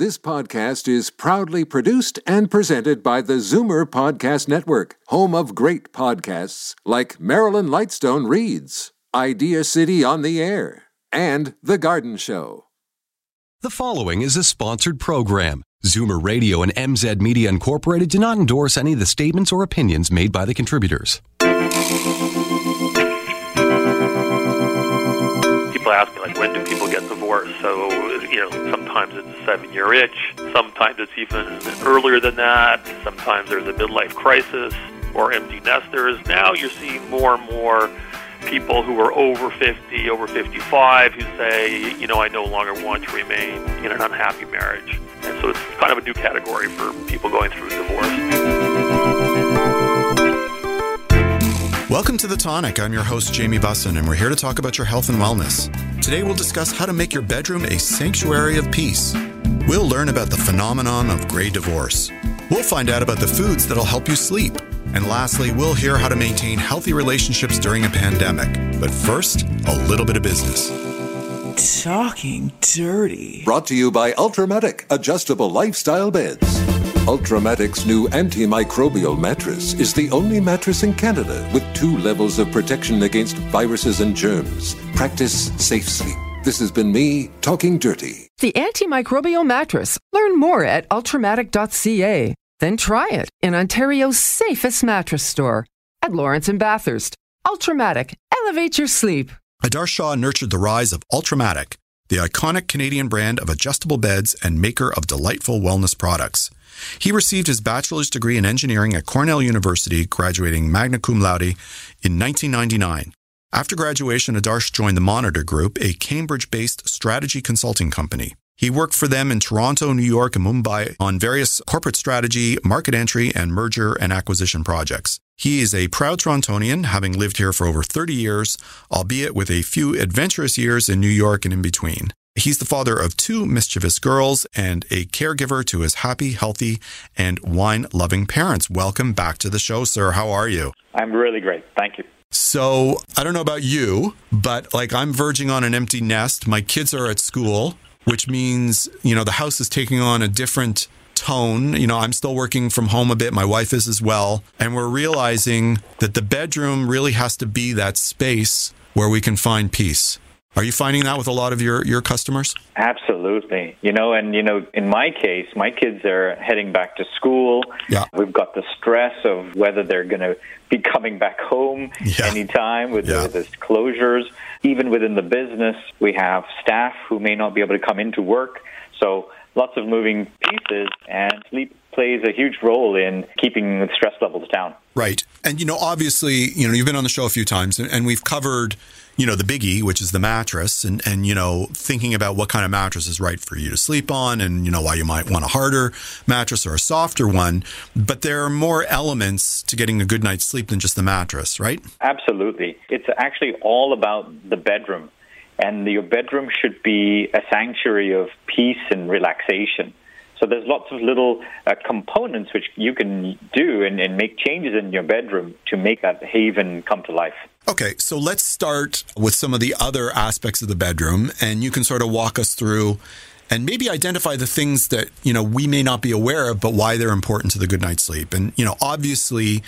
This podcast is proudly produced and presented by the Zoomer Podcast Network, home of great podcasts like Marilyn Lightstone Reads, Idea City on the Air, and The Garden Show. The following is a sponsored program. Zoomer Radio and MZ Media Incorporated do not endorse any of the statements or opinions made by the contributors. people ask me like when do people get divorced so you know sometimes it's a seven year itch. Sometimes it's even earlier than that. Sometimes there's a midlife crisis or empty nesters. Now you're seeing more and more people who are over 50 over 55 who say you know i no longer want to remain in an unhappy marriage. And so it's kind of a new category for people going through divorce Welcome to The Tonic. I'm your host, Jamie Bussin, and we're here to talk about your health and wellness. Today, we'll discuss how to make your bedroom a sanctuary of peace. We'll learn about the phenomenon of gray divorce. We'll find out about the foods that'll help you sleep. And lastly, we'll hear how to maintain healthy relationships during a pandemic. But first, a little bit of business. Talking dirty. Brought to you by Ultramatic Adjustable Lifestyle Beds. Ultramatic's new antimicrobial mattress is the only mattress in Canada with two levels of protection against viruses and germs. Practice safe sleep. This has been me talking dirty. The antimicrobial mattress. Learn more at ultramatic.ca. Then try it in Ontario's safest mattress store at Lawrence and Bathurst. Ultramatic. Elevate your sleep. Adarsh Shah nurtured the rise of Ultramatic, the iconic Canadian brand of adjustable beds and maker of delightful wellness products. He received his bachelor's degree in engineering at Cornell University, graduating magna cum laude in 1999. After graduation, Adarsh joined the Monitor Group, a Cambridge based strategy consulting company. He worked for them in Toronto, New York, and Mumbai on various corporate strategy, market entry, and merger and acquisition projects. He is a proud Torontonian, having lived here for over 30 years, albeit with a few adventurous years in New York and in between. He's the father of two mischievous girls and a caregiver to his happy, healthy, and wine loving parents. Welcome back to the show, sir. How are you? I'm really great. Thank you. So, I don't know about you, but like I'm verging on an empty nest. My kids are at school, which means, you know, the house is taking on a different tone. You know, I'm still working from home a bit. My wife is as well. And we're realizing that the bedroom really has to be that space where we can find peace. Are you finding that with a lot of your, your customers? Absolutely. You know, and, you know, in my case, my kids are heading back to school. Yeah. We've got the stress of whether they're going to be coming back home Yeah. anytime with Yeah. the, the closures. Even within the business, we have staff who may not be able to come into work. So lots of moving pieces, and sleep plays a huge role in keeping the stress levels down. Right. And, you know, obviously, you know, you've been on the show a few times and, and we've covered, you know, the biggie, which is the mattress and, and, you know, thinking about what kind of mattress is right for you to sleep on and, you know, why you might want a harder mattress or a softer one. But there are more elements to getting a good night's sleep than just the mattress, right? Absolutely. It's actually all about the bedroom. And your bedroom should be a sanctuary of peace and relaxation. So there's lots of little uh, components which you can do and, and make changes in your bedroom to make that haven come to life. Okay, so let's start with some of the other aspects of the bedroom, and you can sort of walk us through and maybe identify the things that you know we may not be aware of, but why they're important to the good night's sleep. And you know, obviously,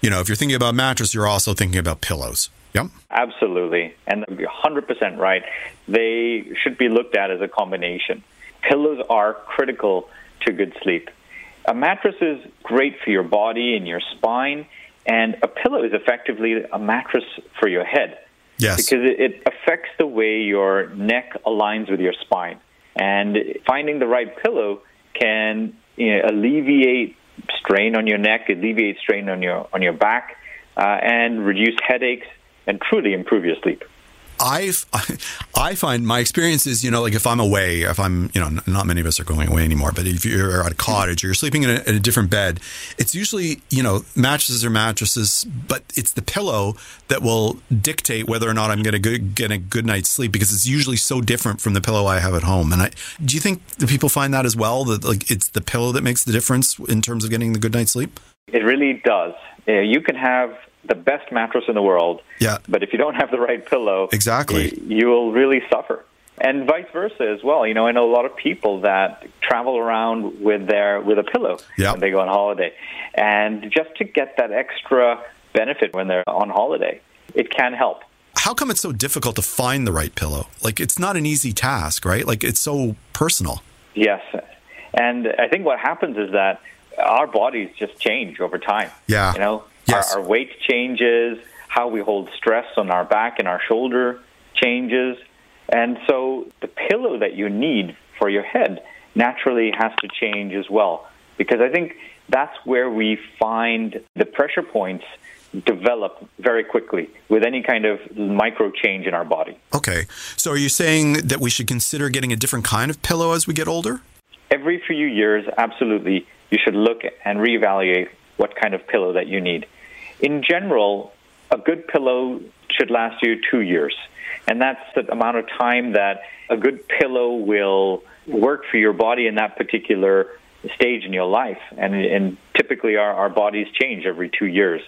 you know, if you're thinking about mattress, you're also thinking about pillows. Yep. Absolutely. And you're 100% right. They should be looked at as a combination. Pillows are critical to good sleep. A mattress is great for your body and your spine, and a pillow is effectively a mattress for your head. Yes. Because it, it affects the way your neck aligns with your spine. And finding the right pillow can you know, alleviate strain on your neck, alleviate strain on your on your back, uh, and reduce headaches, and truly improve your sleep. I I find my experience is, you know, like if I'm away, if I'm, you know, not many of us are going away anymore, but if you're at a cottage or you're sleeping in a, in a different bed, it's usually, you know, mattresses or mattresses, but it's the pillow that will dictate whether or not I'm going to get a good night's sleep because it's usually so different from the pillow I have at home. And I, do you think the people find that as well? That like it's the pillow that makes the difference in terms of getting the good night's sleep? It really does. Uh, you can have the best mattress in the world, Yeah. but if you don't have the right pillow, Exactly. you will really suffer. and vice versa as well. You know, I know a lot of people that travel around with their with a pillow Yep. when they go on holiday, and just to get that extra benefit when they're on holiday, it can help. How come it's so difficult to find the right pillow? Like, it's not an easy task, right? Like, it's so personal. Yes, and I think what happens is that our bodies just change over time. Yeah. you know, Yes. our, our weight changes, how we hold stress on our back and our shoulder changes, and so the pillow that you need for your head naturally has to change as well. Because I think that's where we find the pressure points develop very quickly with any kind of micro change in our body. Okay. So, are you saying that we should consider getting a different kind of pillow as we get older? every few years, absolutely, you should look and reevaluate what kind of pillow that you need. In general, a good pillow should last you two years. And that's the amount of time that a good pillow will work for your body in that particular stage in your life. And, and typically, our, our bodies change every two years.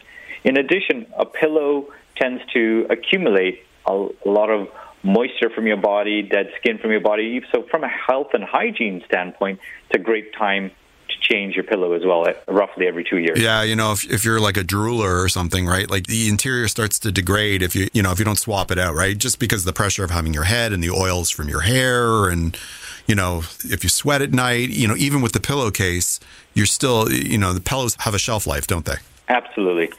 In addition, a pillow tends to accumulate a, a lot of moisture from your body, dead skin from your body. So, from a health and hygiene standpoint, it's a great time change your pillow as well, roughly every two years. Yeah, you know, if, if you're like a drooler or something, right? Like the interior starts to degrade if you, you know, if you don't swap it out, right? Just because of the pressure of having your head and the oils from your hair and, you know, if you sweat at night, you know, even with the pillowcase, you're still, you know, the pillows have a shelf life, don't they? Absolutely.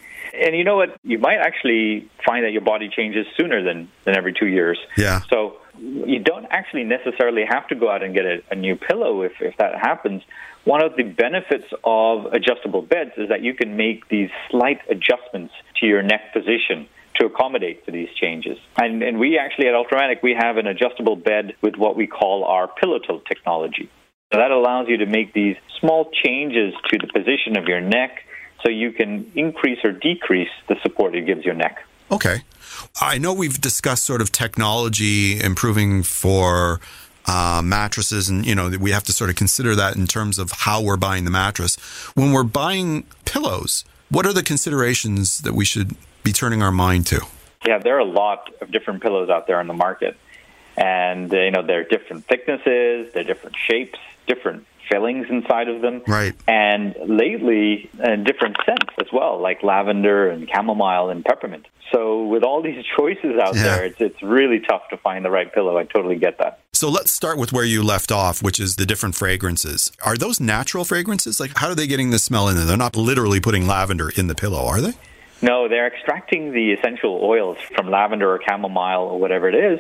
And you know what? You might actually find that your body changes sooner than, than every two years. Yeah. So you don't actually necessarily have to go out and get a, a new pillow if, if that happens. One of the benefits of adjustable beds is that you can make these slight adjustments to your neck position to accommodate for these changes. And, and we actually at Ultramatic, we have an adjustable bed with what we call our pillow tilt technology. So that allows you to make these small changes to the position of your neck so you can increase or decrease the support it gives your neck. Okay. I know we've discussed sort of technology improving for uh, mattresses, and you know we have to sort of consider that in terms of how we're buying the mattress. When we're buying pillows, what are the considerations that we should be turning our mind to? Yeah, there are a lot of different pillows out there on the market, and uh, you know they're different thicknesses, they're different shapes, different fillings inside of them, Right. and lately uh, different scents as well, like lavender and chamomile and peppermint. So with all these choices out Yeah. there, it's it's really tough to find the right pillow. I totally get that. So let's start with where you left off, which is the different fragrances. Are those natural fragrances? Like, how are they getting the smell in there? They're not literally putting lavender in the pillow, are they? No, they're extracting the essential oils from lavender or chamomile or whatever it is,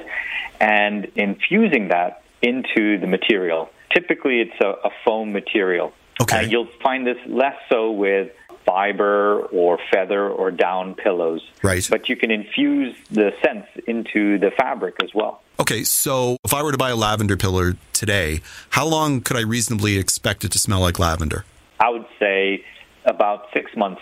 and infusing that into the material. Typically, it's a, a foam material. Okay. Uh, you'll find this less so with fiber or feather or down pillows. Right. But you can infuse the scents into the fabric as well. Okay, so if I were to buy a lavender pillow today, how long could I reasonably expect it to smell like lavender? I would say about six months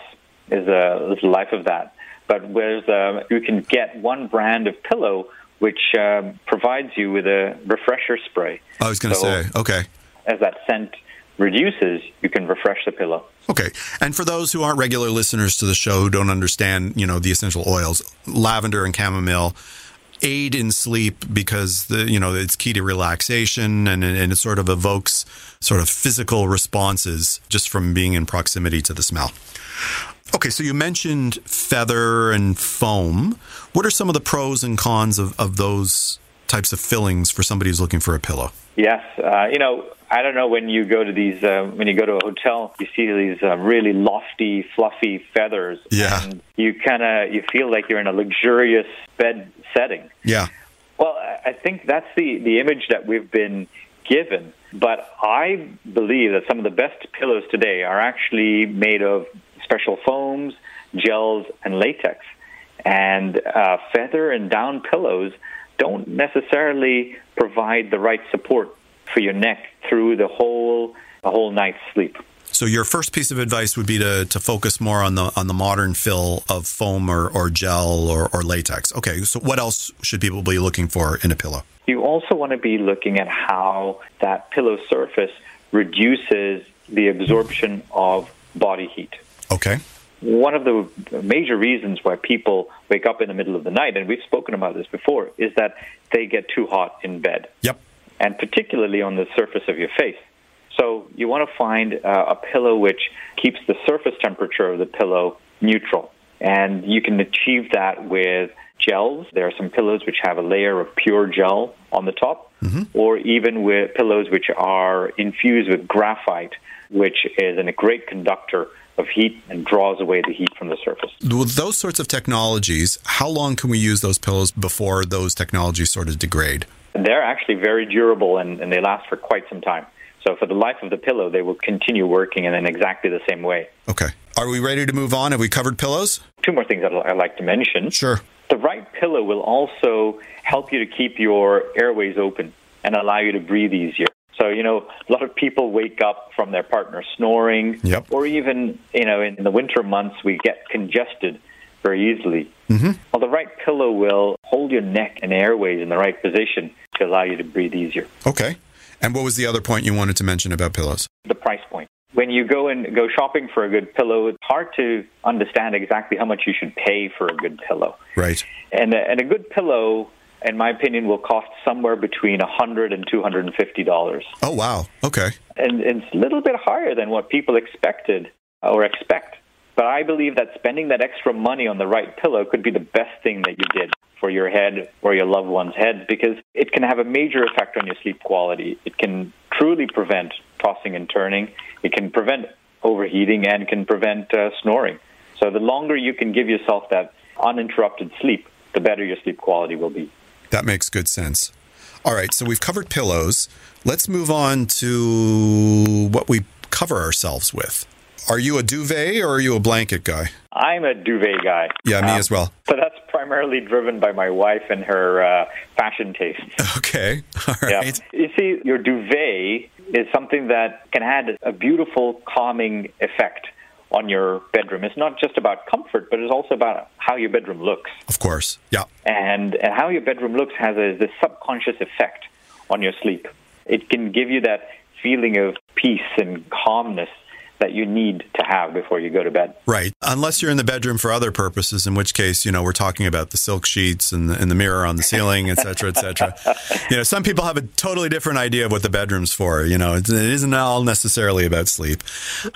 is, a, is the life of that. But whereas uh, you can get one brand of pillow which um, provides you with a refresher spray. I was going to So- say, okay. As that scent reduces, you can refresh the pillow. Okay. And for those who aren't regular listeners to the show who don't understand, you know, the essential oils, lavender and chamomile aid in sleep because the you know it's key to relaxation and and it sort of evokes sort of physical responses just from being in proximity to the smell. Okay, so you mentioned feather and foam. What are some of the pros and cons of, of those types of fillings for somebody who's looking for a pillow? Yes, uh, you know, I don't know when you go to these, uh, when you go to a hotel, you see these uh, really lofty, fluffy feathers. Yeah. And you kind of, you feel like you're in a luxurious bed setting. Yeah. Well, I- I think that's the, the image that we've been given. But I believe that some of the best pillows today are actually made of special foams, gels, and latex. And uh, feather and down pillows don't necessarily provide the right support for your neck through the whole the whole night's sleep. So your first piece of advice would be to, to focus more on the on the modern fill of foam or, or gel or, or latex. Okay, so what else should people be looking for in a pillow? You also want to be looking at how that pillow surface reduces the absorption of body heat. Okay. one of the major reasons why people wake up in the middle of the night, and we've spoken about this before, is that they get too hot in bed. Yep. And particularly on the surface of your face. So you want to find uh, a pillow which keeps the surface temperature of the pillow neutral. And you can achieve that with gels. There are some pillows which have a layer of pure gel on the top, mm-hmm. or even with pillows which are infused with graphite, which is a great conductor of heat and draws away the heat from the surface. With those sorts of technologies, how long can we use those pillows before those technologies sort of degrade? They're actually very durable and, and they last for quite some time. So for the life of the pillow, they will continue working in exactly the same way. Okay. Are we ready to move on? Have we covered pillows? Two more things that I'd like to mention. Sure. The right pillow will also help you to keep your airways open and allow you to breathe easier. So, you know, a lot of people wake up from their partner snoring, yep. or even, you know, in the winter months, we get congested very easily. Mm-hmm. Well, the right pillow will hold your neck and airways in the right position to allow you to breathe easier. Okay. And what was the other point you wanted to mention about pillows? The price point. When you go and go shopping for a good pillow, it's hard to understand exactly how much you should pay for a good pillow. Right. And a, and a good pillow, in my opinion, will cost somewhere between $100 and $250. Oh, wow. Okay. And, and it's a little bit higher than what people expected or expect. But I believe that spending that extra money on the right pillow could be the best thing that you did for your head or your loved one's head because it can have a major effect on your sleep quality. It can truly prevent tossing and turning. It can prevent overheating and can prevent uh, snoring. So the longer you can give yourself that uninterrupted sleep, the better your sleep quality will be. That makes good sense. All right, so we've covered pillows. Let's move on to what we cover ourselves with. Are you a duvet or are you a blanket guy? I'm a duvet guy. Yeah, me um, as well. So that's primarily driven by my wife and her uh, fashion taste. Okay, all right. Yeah. You see, your duvet is something that can add a beautiful calming effect on your bedroom. It's not just about comfort, but it's also about how your bedroom looks. Of course, yeah. And, and how your bedroom looks has a, this subconscious effect on your sleep. It can give you that feeling of peace and calmness that you need to have before you go to bed. Right. Unless you're in the bedroom for other purposes, in which case, you know, we're talking about the silk sheets and the, and the mirror on the ceiling, et cetera, et cetera. you know, some people have a totally different idea of what the bedroom's for. You know, it isn't all necessarily about sleep.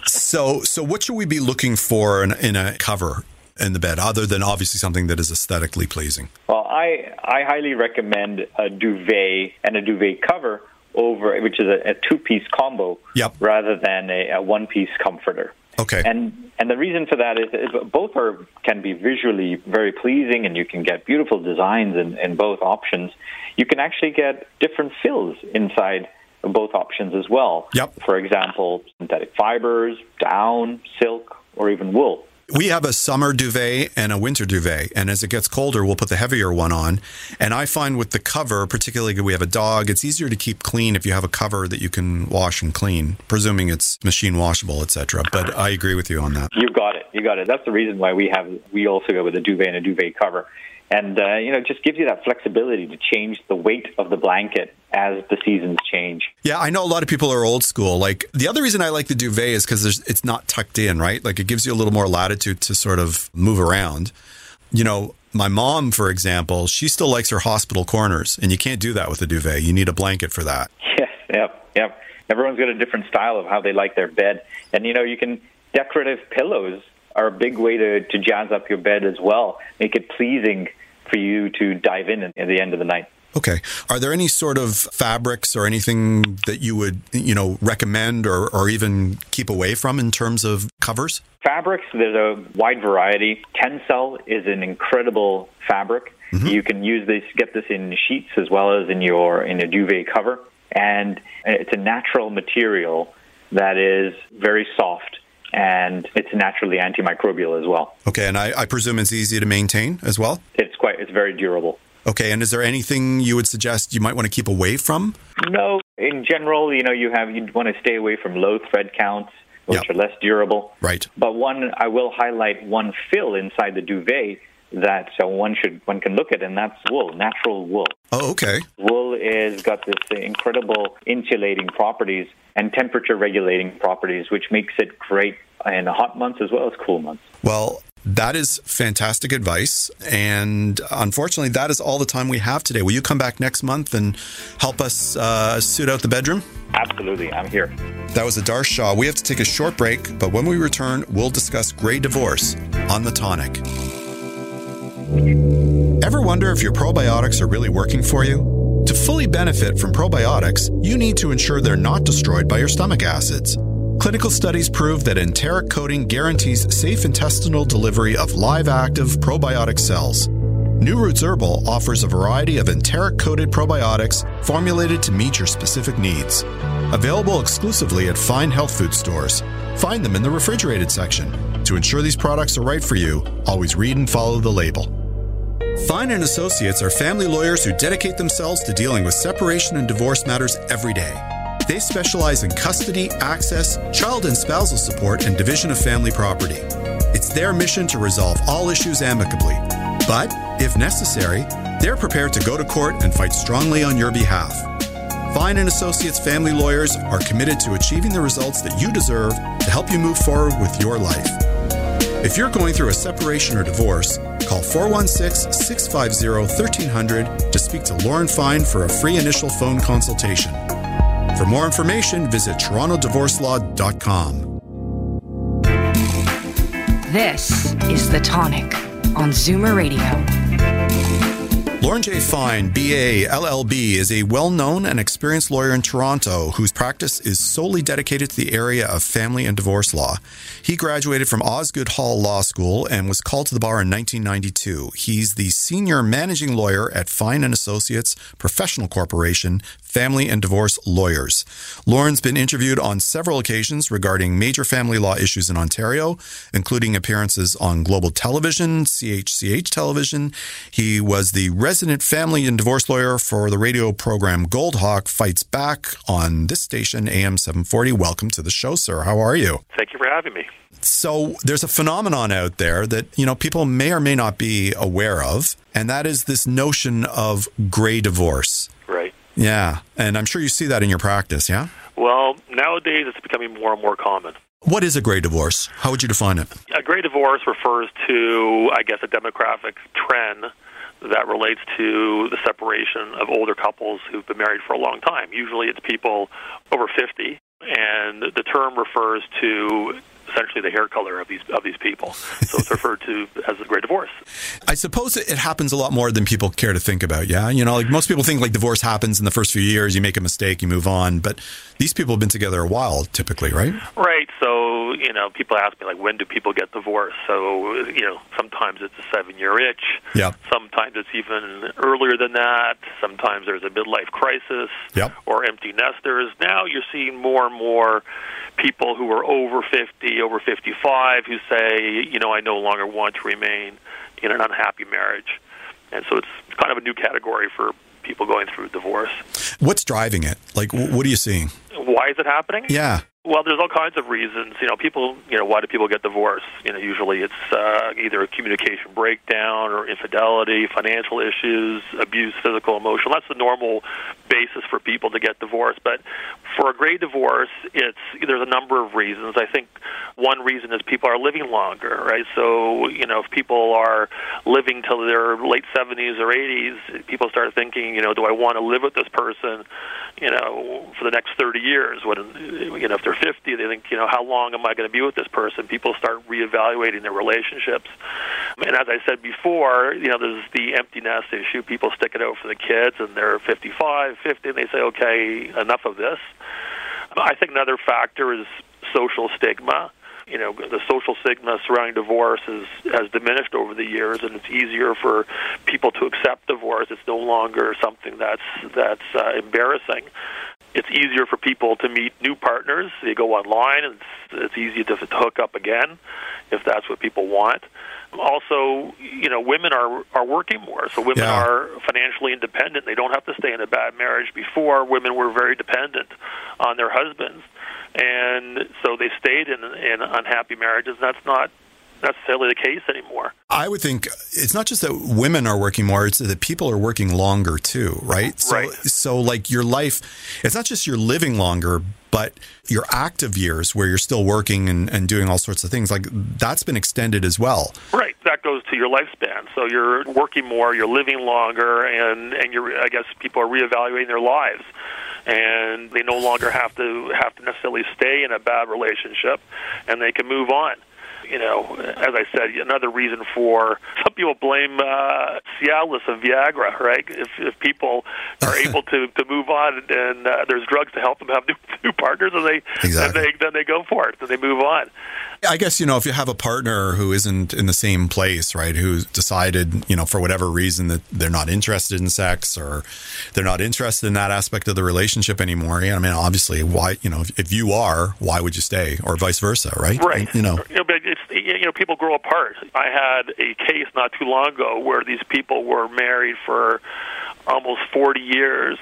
So, so what should we be looking for in, in a cover in the bed, other than obviously something that is aesthetically pleasing? Well, I, I highly recommend a duvet and a duvet cover over, which is a, a two-piece combo, yep. rather than a, a one-piece comforter. Okay. And and the reason for that is, is, both are can be visually very pleasing, and you can get beautiful designs in, in both options. You can actually get different fills inside both options as well. Yep. For example, synthetic fibers, down, silk, or even wool. We have a summer duvet and a winter duvet. And as it gets colder, we'll put the heavier one on. And I find with the cover, particularly if we have a dog, it's easier to keep clean if you have a cover that you can wash and clean, presuming it's machine washable, etc. But I agree with you on that. You got it. You got it. That's the reason why we have we also go with a duvet and a duvet cover and uh, you know just gives you that flexibility to change the weight of the blanket as the seasons change. Yeah, I know a lot of people are old school. Like the other reason I like the duvet is because it's not tucked in, right? Like it gives you a little more latitude to sort of move around. You know, my mom, for example, she still likes her hospital corners, and you can't do that with a duvet. You need a blanket for that. Yes, yep, yep. Everyone's got a different style of how they like their bed, and you know, you can decorative pillows are a big way to, to jazz up your bed as well, make it pleasing for you to dive in at the end of the night. Okay. Are there any sort of fabrics or anything that you would, you know, recommend or, or even keep away from in terms of covers? Fabrics, there's a wide variety. Tencel is an incredible fabric. Mm-hmm. You can use this, get this in sheets as well as in your in a duvet cover, and it's a natural material that is very soft and it's naturally antimicrobial as well. Okay, and I, I, presume it's easy to maintain as well. It's quite. It's very durable. Okay, and is there anything you would suggest you might want to keep away from? No, in general, you know, you have you'd want to stay away from low thread counts, which yep. are less durable. Right. But one, I will highlight one fill inside the duvet that so one should one can look at, and that's wool, natural wool. Oh, okay. Wool is got this incredible insulating properties and temperature regulating properties, which makes it great in hot months as well as cool months. Well, that is fantastic advice. And unfortunately, that is all the time we have today. Will you come back next month and help us uh, suit out the bedroom? Absolutely. I'm here. That was Adarsh Shah. We have to take a short break, but when we return, we'll discuss gray divorce on the tonic. Ever wonder if your probiotics are really working for you? To fully benefit from probiotics, you need to ensure they're not destroyed by your stomach acids. Clinical studies prove that enteric coating guarantees safe intestinal delivery of live active probiotic cells. New Roots Herbal offers a variety of enteric coated probiotics formulated to meet your specific needs. Available exclusively at fine health food stores. Find them in the refrigerated section. To ensure these products are right for you, always read and follow the label. Fine and Associates are family lawyers who dedicate themselves to dealing with separation and divorce matters every day. They specialize in custody, access, child and spousal support, and division of family property. It's their mission to resolve all issues amicably. But, if necessary, they're prepared to go to court and fight strongly on your behalf. Fine and Associates family lawyers are committed to achieving the results that you deserve to help you move forward with your life. If you're going through a separation or divorce, call 416 650 1300 to speak to Lorne Fine for a free initial phone consultation. For more information, visit torontodivorcelaw.com. This is The Tonic on Zoomer Radio. Lorne J. Fine, BA, LLB, is a well known and experienced lawyer in Toronto whose practice is solely dedicated to the area of family and divorce law. He graduated from Osgoode Hall Law School and was called to the bar in 1992. He's the senior managing lawyer at Fine and Associates Professional Corporation, family and divorce lawyers. Lorne's been interviewed on several occasions regarding major family law issues in Ontario, including appearances on Global Television, CHCH Television. He was the resident family and divorce lawyer for the radio program Goldhawk Fights Back on this station, AM 740. Welcome to the show, sir. How are you? Thank you for having me. So there's a phenomenon out there that, you know, people may or may not be aware of, and that is this notion of gray divorce. Right. Yeah. And I'm sure you see that in your practice, yeah? Well, nowadays it's becoming more and more common. What is a gray divorce? How would you define it? A gray divorce refers to, I guess, a demographic trend that relates to the separation of older couples who've been married for a long time. Usually it's people over 50, and the term refers to essentially the hair color of these of these people. So it's referred to as a great divorce. I suppose it happens a lot more than people care to think about. Yeah, you know, like most people think like divorce happens in the first few years. You make a mistake, you move on. But these people have been together a while, typically, right? Right. So you know, people ask me like, when do people get divorced? So you know, sometimes it's a seven-year itch. Yeah. Sometimes it's even earlier than that. Sometimes there's a midlife crisis. Yep. Or empty nesters. Now you're seeing more and more people who are over 50, over 55, who say, you know, I no longer want to remain in an unhappy marriage. And so it's kind of a new category for people going through divorce. What's driving it? Like, what are you seeing? Why is it happening? Yeah. Well, there's all kinds of reasons. You know, people. You know, why do people get divorced? You know, usually it's uh, either a communication breakdown or infidelity, financial issues, abuse, physical, emotional. That's the normal basis for people to get divorced. But for a gray divorce, it's there's a number of reasons. I think one reason is people are living longer, right? So you know, if people are living till their late 70s or 80s, people start thinking, you know, do I want to live with this person, you know, for the next 30 years? When you know, if they're 50, they think, you know, how long am I going to be with this person? People start reevaluating their relationships. And as I said before, you know, there's the empty nest issue. People stick it out for the kids, and they're 55, 50, and they say, okay, enough of this. I think another factor is social stigma. You know, the social stigma surrounding divorce is, has diminished over the years, and it's easier for people to accept divorce. It's no longer something that's that's uh, embarrassing. It's easier for people to meet new partners. They go online, and it's, it's easy to, hook up again if that's what people want also, you know, women are are working more, so women Yeah. are financially independent. They don't have to stay in a bad marriage. Before, women were very dependent on their husbands, and so they stayed in in unhappy marriages. That's not necessarily the case anymore. I would think it's not just that women are working more, it's that people are working longer too, right? So, Right. So, like your life, it's not just you're living longer, but your active years where you're still working and, and doing all sorts of things, like that's been extended as well. Right. That goes to your lifespan. So you're working more, you're living longer, and and you're I guess people are reevaluating their lives, and they no longer have to have to necessarily stay in a bad relationship, and they can move on. You know, as I said, another reason for some people blame uh, Cialis and Viagra, right? If, if people are able to, to move on and and uh, there's drugs to help them have new, new partners, and they, Exactly. then they then they go for it, then they move on. I guess, you know, if you have a partner who isn't in the same place, right, who's decided, you know, for whatever reason that they're not interested in sex or they're not interested in that aspect of the relationship anymore. I mean, obviously, why, you know, if, if you are, why would you stay or vice versa, right? Right. You know, you know, but it's you know, people grow apart. I had a case not too long ago where these people were married for almost 40 years,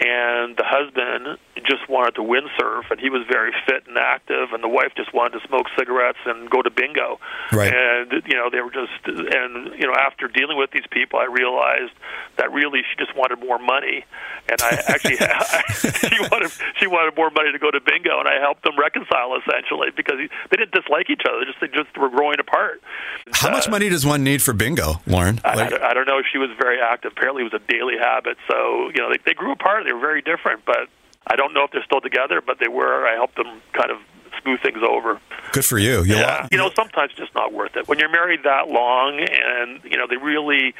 and the husband just wanted to windsurf, and he was very fit and active, and the wife just wanted to smoke cigarettes and go to bingo. Right. And you know, they were just, and you know, after dealing with these people, I realized that really she just wanted more money, and I actually she wanted she wanted more money to go to bingo, and I helped them reconcile essentially because they didn't dislike each other, they just they just were growing apart. how much Uh, money does one need for bingo, Lorne? I, Like- I, don't- I don't know. She was very active. Apparently, it was a daily habit. So you know, they, they grew apart. They were very different. But I don't know if they're still together. But they were. I helped them kind of smooth things over. good for you. You'll- Yeah, you know, sometimes it's just not worth it when you're married that long, and you know, they really,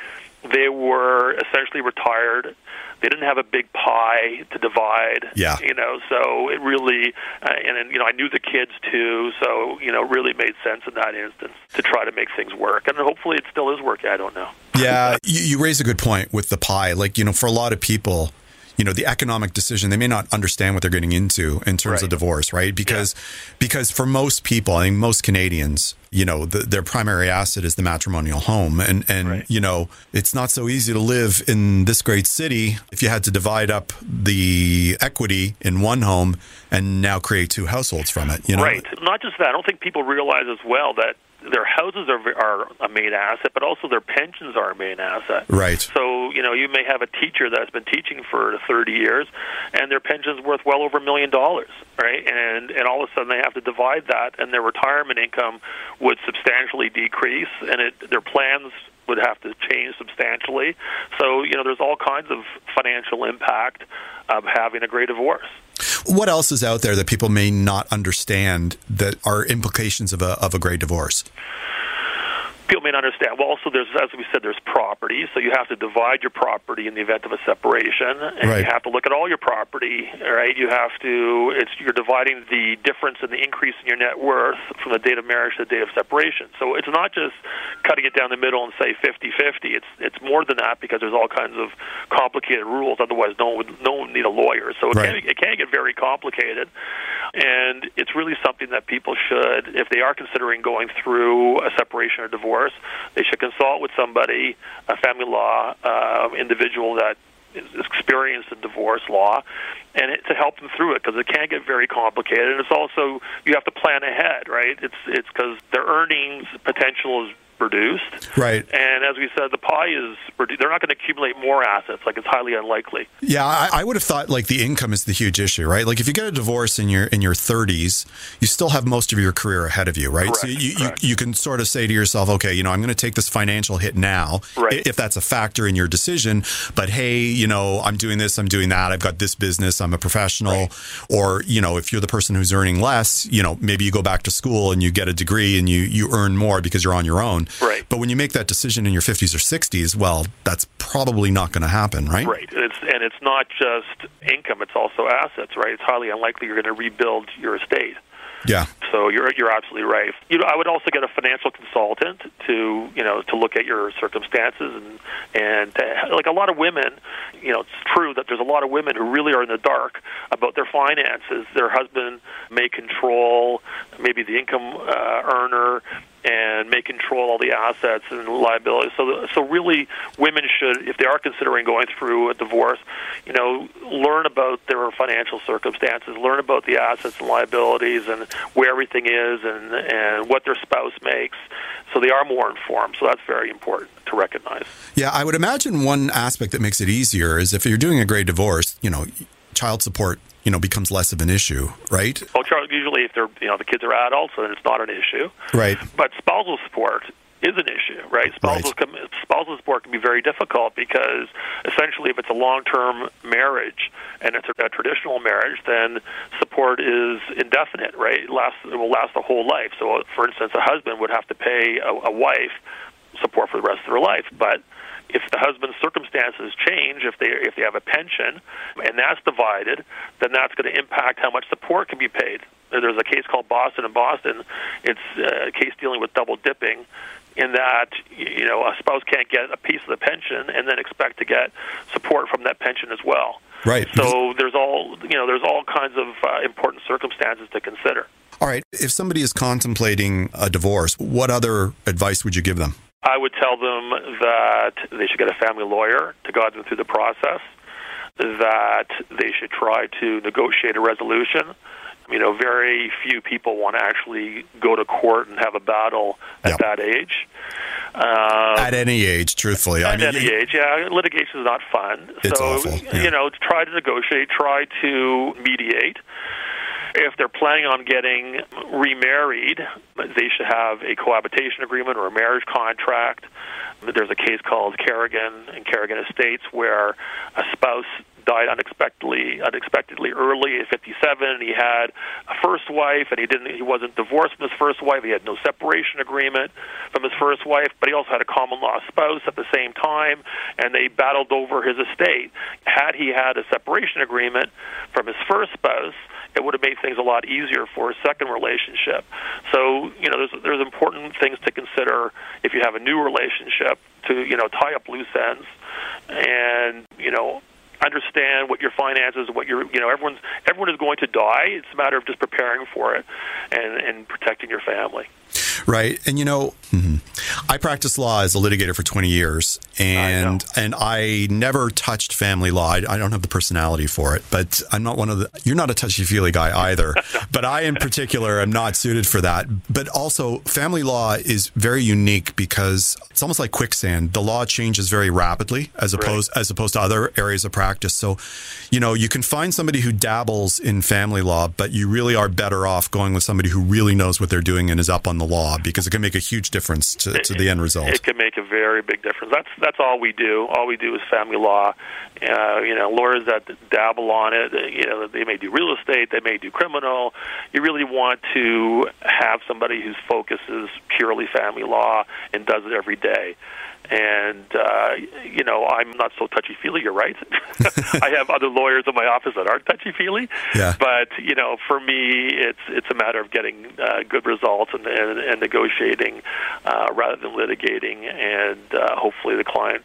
they were essentially retired. They didn't have a big pie to divide. Yeah. you know, so it really, uh, and then you know, I knew the kids too, so you know, it really made sense in that instance to try to make things work, and hopefully, it still is working. I don't know. Yeah, you, you raise a good point with the pie. Like, you know, for a lot of people, you know, the economic decision, they may not understand what they're getting into in terms of divorce, right? Because, because for most people, I think most Canadians, you know, the, their primary asset is the matrimonial home. And, and, Right. you know, it's not so easy to live in this great city if you had to divide up the equity in one home and now create two households from it, you know? Right. Not just that. I don't think people realize as well that their houses are are a main asset, but also their pensions are a main asset. Right. So you know, you may have a teacher that's been teaching for 30 years, and their pension's worth well over a million dollars, right? And and all of a sudden they have to divide that, and their retirement income would substantially decrease, and it their plans would have to change substantially. So you know, there's all kinds of financial impact of having a great divorce. What else is out there that people may not understand that are implications of a, of a great divorce? People may not understand. Well, also there's, as we said, there's property, so you have to divide your property in the event of a separation, and Right. you have to look at all your property. Right? You have to. It's you're dividing the difference in the increase in your net worth from the date of marriage to the date of separation. So it's not just cutting it down the middle and say 50-50. It's it's more than that because there's all kinds of complicated rules. Otherwise, no one would no one would need a lawyer. So it Right. can it can get very complicated, and it's really something that people should, if they are considering going through a separation or divorce, they should consult with somebody, a family law uh, individual that is experienced in divorce law, and it, to help them through it because it can get very complicated. And it's also you have to plan ahead, right? It's it's because their earnings potential is reduced, Right. and as we said, the pie is they're not going to accumulate more assets. Like it's highly unlikely. Yeah, I, I would have thought like the income is the huge issue, right? Like if you get a divorce in your in your 30s, you still have most of your career ahead of you, right? so you, you you can sort of say to yourself, okay, you know, I'm going to take this financial hit now, Right. if that's a factor in your decision. But hey, you know, I'm doing this, I'm doing that. I've got this business. I'm a professional. Or you know, if you're the person who's earning less, you know, maybe you go back to school and you get a degree and you you earn more because you're on your own. Right. But when you make that decision in your 50s or 60s, well, that's probably not going to happen, right? Right. And it's and it's not just income; it's also assets. Right. It's highly unlikely you're going to rebuild your estate. Yeah. So you're you're absolutely right. You know, I would also get a financial consultant to you know to look at your circumstances and and to, like a lot of women, you know, it's true that there's a lot of women who really are in the dark about their finances. Their husband may control maybe the income uh, earner. And may control all the assets and liabilities. So, so really, women should, if they are considering going through a divorce, you know, learn about their financial circumstances, learn about the assets and liabilities, and where everything is, and and what their spouse makes, so they are more informed. So that's very important to recognize. Yeah, I would imagine one aspect that makes it easier is if you're doing a great divorce, you know, child support you know becomes less of an issue, right? Well, usually if they're you know the kids are adults, then it's not an issue. Right. But spousal support is an issue, right? Spousal right. spousal support can be very difficult because essentially, if it's a long-term marriage and it's a, a traditional marriage, then support is indefinite, right? It lasts it will last the whole life. So, for instance, a husband would have to pay a, a wife support for the rest of their life, but if the husband's circumstances change, if they if they have a pension and that's divided, then that's going to impact how much support can be paid. There's a case called Boston and Boston. It's a case dealing with double dipping, in that you know a spouse can't get a piece of the pension and then expect to get support from that pension as well. Right. So there's all you know there's all kinds of uh, important circumstances to consider. All right. If somebody is contemplating a divorce, what other advice would you give them? I would tell them that they should get a family lawyer to guide them through the process, that they should try to negotiate a resolution. You know, very few people want to actually go to court and have a battle at yep. that age. Um, at any age, truthfully. At I mean, any age, yeah. Litigation is not fun. It's so, awful. Yeah. you know, try to negotiate, try to mediate. If they're planning on getting remarried, they should have a cohabitation agreement or a marriage contract. There's a case called Carrigan and Carrigan Estates where a spouse died unexpectedly unexpectedly early at 57 he had a first wife and he didn't he wasn't divorced from his first wife he had no separation agreement from his first wife but he also had a common law spouse at the same time and they battled over his estate had he had a separation agreement from his first spouse it would have made things a lot easier for a second relationship. So, you know, there's there's important things to consider if you have a new relationship to, you know, tie up loose ends and, you know, understand what your finances, what your, you know, everyone's everyone is going to die. It's a matter of just preparing for it and and protecting your family. Right. And you know, mm-hmm. I practiced law as a litigator for 20 years and I and I never touched family law. I, I, don't have the personality for it, but I'm not one of the you're not a touchy-feely guy either. but I in particular am not suited for that. But also family law is very unique because it's almost like quicksand. The law changes very rapidly as opposed right. as opposed to other areas of practice. So, you know, you can find somebody who dabbles in family law, but you really are better off going with somebody who really knows what they're doing and is up on the law law because it can make a huge difference to, to the end result. It can make a very big difference. That's that's all we do. All we do is family law. Uh, you know, lawyers that dabble on it, you know, they may do real estate, they may do criminal. You really want to have somebody whose focus is purely family law and does it every day and uh, you know I'm not so touchy feely. You're right. I have other lawyers in my office that aren't touchy feely. Yeah. But you know, for me, it's it's a matter of getting uh, good results and, and, and negotiating uh, rather than litigating, and uh, hopefully the client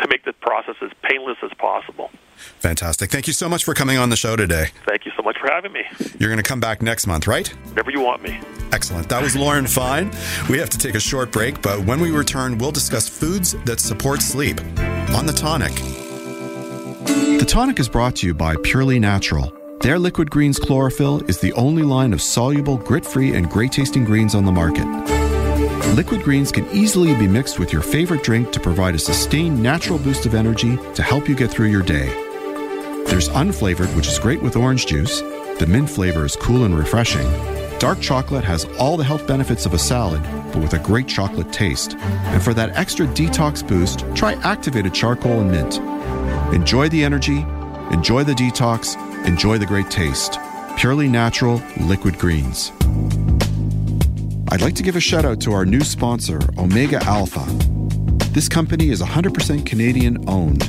to make the process as painless as possible. Fantastic. Thank you so much for coming on the show today. Thank you so much for having me. You're going to come back next month, right? Whenever you want me. Excellent. That was Lorne Fine. We have to take a short break, but when we return, we'll discuss foods that support sleep on The Tonic. The Tonic is brought to you by Purely Natural. Their Liquid Greens Chlorophyll is the only line of soluble, grit free, and great tasting greens on the market. Liquid greens can easily be mixed with your favorite drink to provide a sustained natural boost of energy to help you get through your day. There's unflavored, which is great with orange juice. The mint flavor is cool and refreshing. Dark chocolate has all the health benefits of a salad, but with a great chocolate taste. And for that extra detox boost, try activated charcoal and mint. Enjoy the energy, enjoy the detox, enjoy the great taste. Purely natural liquid greens. I'd like to give a shout out to our new sponsor, Omega Alpha. This company is 100% Canadian owned.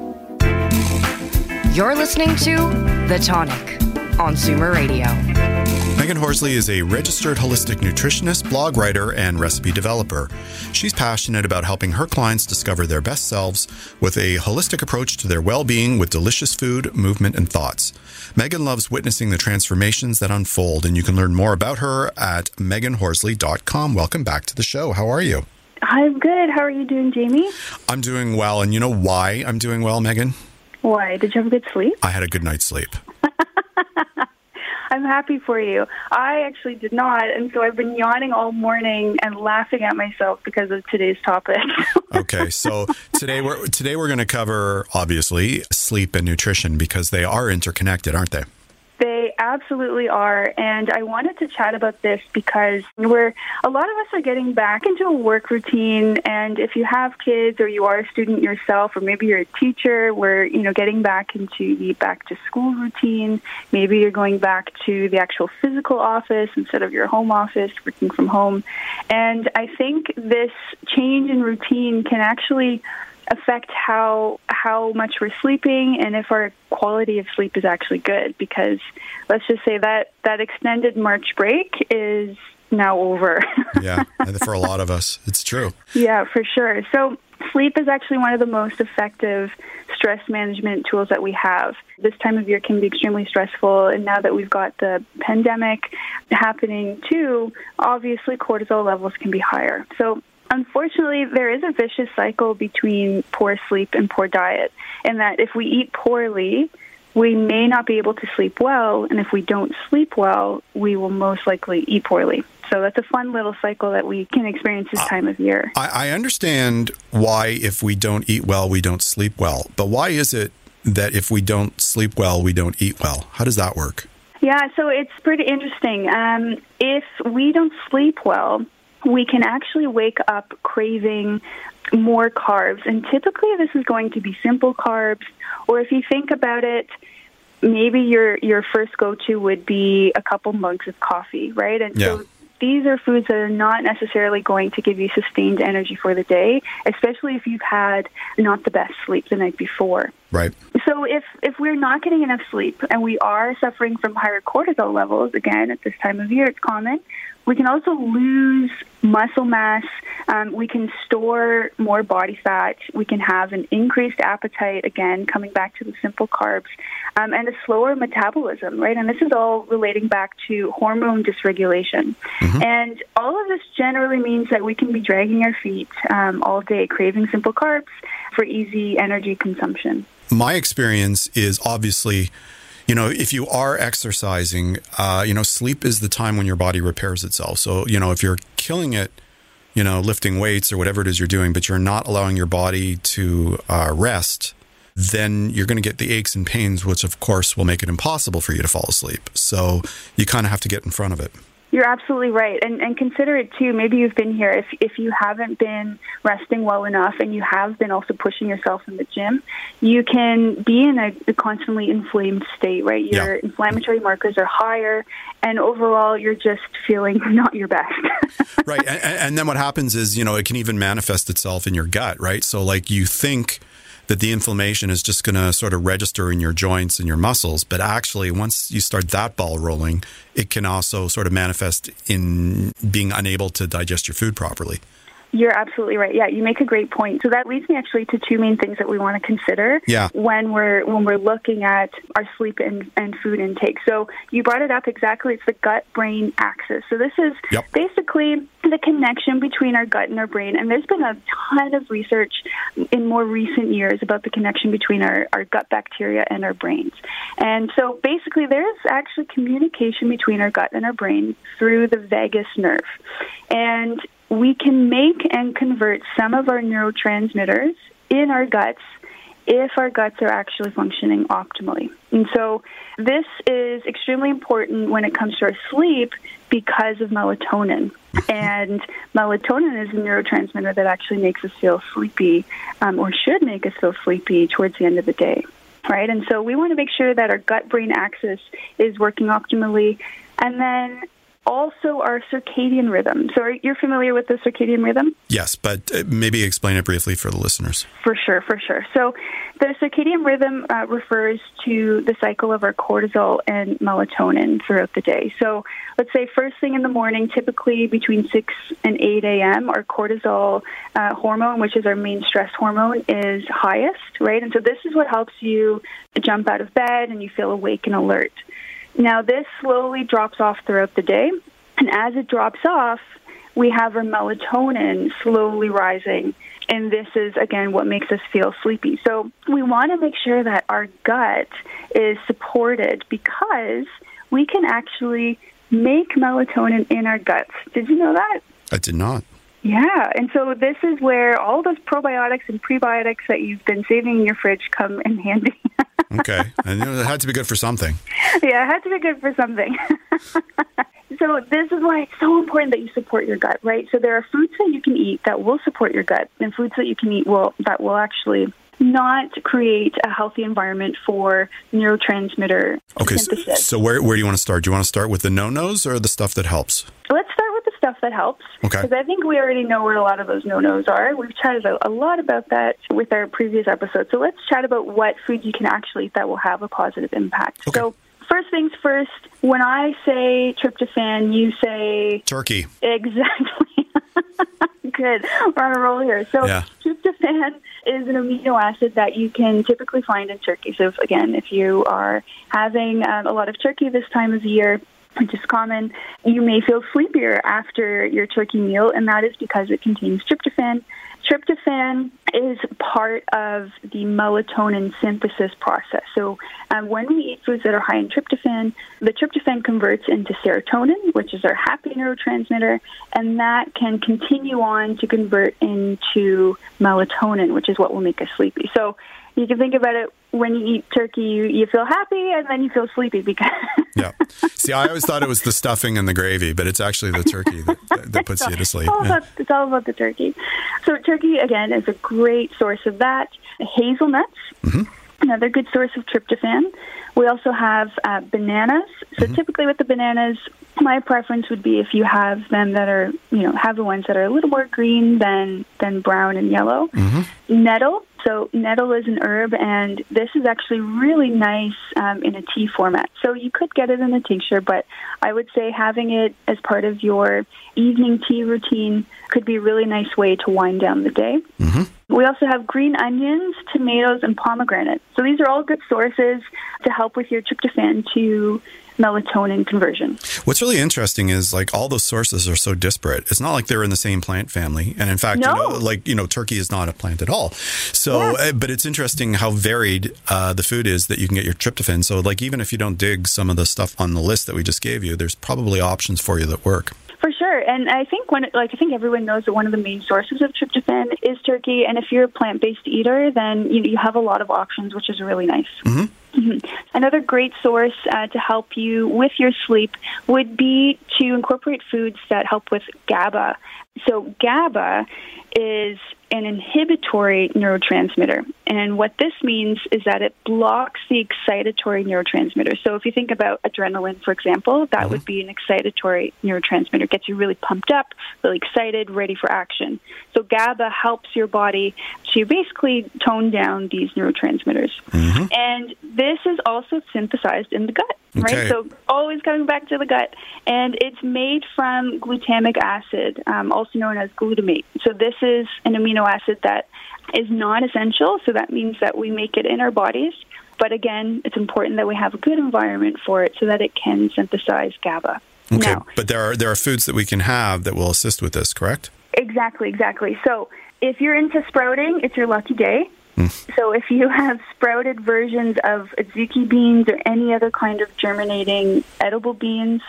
You're listening to The Tonic on Zoomer Radio. Megan Horsley is a registered holistic nutritionist, blog writer, and recipe developer. She's passionate about helping her clients discover their best selves with a holistic approach to their well being with delicious food, movement, and thoughts. Megan loves witnessing the transformations that unfold, and you can learn more about her at meganhorsley.com. Welcome back to the show. How are you? I'm good. How are you doing, Jamie? I'm doing well, and you know why I'm doing well, Megan? Why? Did you have a good sleep? I had a good night's sleep. I'm happy for you. I actually did not, and so I've been yawning all morning and laughing at myself because of today's topic. okay, so today we're today we're going to cover obviously sleep and nutrition because they are interconnected, aren't they? They absolutely are. And I wanted to chat about this because we're, a lot of us are getting back into a work routine. And if you have kids or you are a student yourself, or maybe you're a teacher, we're, you know, getting back into the back to school routine. Maybe you're going back to the actual physical office instead of your home office, working from home. And I think this change in routine can actually affect how how much we're sleeping and if our quality of sleep is actually good because let's just say that that extended March break is now over. yeah, for a lot of us, it's true. Yeah, for sure. So sleep is actually one of the most effective stress management tools that we have. This time of year can be extremely stressful, and now that we've got the pandemic happening too, obviously cortisol levels can be higher. So Unfortunately, there is a vicious cycle between poor sleep and poor diet, in that if we eat poorly, we may not be able to sleep well, and if we don't sleep well, we will most likely eat poorly. So that's a fun little cycle that we can experience this time of year. I, I understand why, if we don't eat well, we don't sleep well. But why is it that if we don't sleep well, we don't eat well? How does that work? Yeah, so it's pretty interesting. Um, if we don't sleep well, we can actually wake up craving more carbs. And typically, this is going to be simple carbs, or if you think about it, maybe your your first go to would be a couple mugs of coffee, right? And yeah. so these are foods that are not necessarily going to give you sustained energy for the day, especially if you've had not the best sleep the night before. Right. So if if we're not getting enough sleep and we are suffering from higher cortisol levels, again at this time of year it's common, we can also lose muscle mass. Um, we can store more body fat. We can have an increased appetite, again, coming back to the simple carbs, um, and a slower metabolism, right? And this is all relating back to hormone dysregulation. Mm-hmm. And all of this generally means that we can be dragging our feet um, all day, craving simple carbs for easy energy consumption. My experience is obviously you know, if you are exercising, uh, you know, sleep is the time when your body repairs itself. So, you know, if you're killing it, you know, lifting weights or whatever it is you're doing, but you're not allowing your body to uh, rest, then you're going to get the aches and pains, which of course will make it impossible for you to fall asleep. So you kind of have to get in front of it. You're absolutely right, and and consider it too. Maybe you've been here if if you haven't been resting well enough, and you have been also pushing yourself in the gym, you can be in a, a constantly inflamed state. Right, your yeah. inflammatory markers are higher, and overall, you're just feeling not your best. right, and, and then what happens is you know it can even manifest itself in your gut. Right, so like you think that the inflammation is just going to sort of register in your joints and your muscles. But actually, once you start that ball rolling, it can also sort of manifest in being unable to digest your food properly. You're absolutely right. Yeah, you make a great point. So that leads me actually to two main things that we want to consider yeah. when we're when we're looking at our sleep and, and food intake. So you brought it up exactly. It's the gut brain axis. So this is yep. basically the connection between our gut and our brain. And there's been a ton of research in more recent years about the connection between our, our gut bacteria and our brains. And so basically there is actually communication between our gut and our brain through the vagus nerve. And we can make and convert some of our neurotransmitters in our guts if our guts are actually functioning optimally. And so this is extremely important when it comes to our sleep because of melatonin. and melatonin is a neurotransmitter that actually makes us feel sleepy um, or should make us feel sleepy towards the end of the day. Right? And so we want to make sure that our gut brain axis is working optimally. And then also our circadian rhythm. So are, you're familiar with the circadian rhythm? Yes, but uh, maybe explain it briefly for the listeners. For sure, for sure. So the circadian rhythm uh, refers to the cycle of our cortisol and melatonin throughout the day. So let's say first thing in the morning, typically between 6 and 8 a.m., our cortisol uh, hormone, which is our main stress hormone, is highest, right? And so this is what helps you jump out of bed and you feel awake and alert. Now, this slowly drops off throughout the day, and as it drops off, we have our melatonin slowly rising. And this is, again, what makes us feel sleepy. So we want to make sure that our gut is supported because we can actually make melatonin in our guts. Did you know that? I did not. Yeah, and so this is where all those probiotics and prebiotics that you've been saving in your fridge come in handy. okay, and it had to be good for something. Yeah, it had to be good for something. so this is why it's so important that you support your gut, right? So there are foods that you can eat that will support your gut, and foods that you can eat will that will actually not create a healthy environment for neurotransmitter okay, synthesis. So, so where where do you want to start? Do you want to start with the no nos or the stuff that helps? Let's start stuff that helps. Okay. Because I think we already know where a lot of those no nos are. We've chatted a, a lot about that with our previous episodes. So let's chat about what foods you can actually eat that will have a positive impact. Okay. So first things first, when I say tryptophan, you say Turkey. Exactly. Good. We're on a roll here. So Yeah. tryptophan is an amino acid that you can typically find in turkey. So if, again, if you are having um, a lot of turkey this time of year, which is common, you may feel sleepier after your turkey meal, and that is because it contains tryptophan. Tryptophan is part of the melatonin synthesis process. So, um, when we eat foods that are high in tryptophan, the tryptophan converts into serotonin, which is our happy neurotransmitter, and that can continue on to convert into melatonin, which is what will make us sleepy. So, you can think about it when you eat turkey, you, you feel happy and then you feel sleepy because. Yeah. See, I always thought it was the stuffing and the gravy, but it's actually the turkey that, that, that puts you to sleep. It's all, Yeah. about, it's all about the turkey. So turkey again is a great source of that. Hazelnuts, Mm-hmm. another good source of tryptophan. We also have uh, bananas. So Mm-hmm. typically with the bananas, my preference would be if you have them that are, you know, have the ones that are a little more green than than brown and yellow. Mm-hmm. Nettle. So nettle is an herb, and this is actually really nice um, in a tea format. So you could get it in a tincture, but I would say having it as part of your evening tea routine could be a really nice way to wind down the day. We also have green onions, tomatoes, and pomegranate. So these are all good sources to help with your tryptophan to melatonin conversion. What's really interesting is like all those sources are so disparate. It's not like they're in the same plant family. And in fact, No. you know, like, you know, turkey is not a plant at all. So, Yeah. uh, but it's interesting how varied uh, the food is that you can get your tryptophan. So, like, even if you don't dig some of the stuff on the list that we just gave you, there's probably options for you that work. For sure, and I think when like I think everyone knows that one of the main sources of tryptophan is turkey, and if you're a plant-based eater, then you, you have a lot of options, which is really nice. Mhm. Another great source uh, to help you with your sleep would be to incorporate foods that help with GABA. So GABA is an inhibitory neurotransmitter. And what this means is that it blocks the excitatory neurotransmitter. So if you think about adrenaline, for example, that would be an excitatory neurotransmitter. It gets you really pumped up, really excited, ready for action. So GABA helps your body to basically tone down these neurotransmitters. And this is also synthesized in the gut, Okay. right? So always coming back to the gut. And it's made from glutamic acid, um, also known as glutamate. So this is an amino acid that is non essential. So that means that we make it in our bodies. But again, it's important that we have a good environment for it so that it can synthesize GABA. Okay. Now, But there are, there are foods that we can have that will assist with this, correct? Exactly, exactly. So if you're into sprouting, it's your lucky day. Hmm. So if you have sprouted versions of azuki beans or any other kind of germinating edible beans,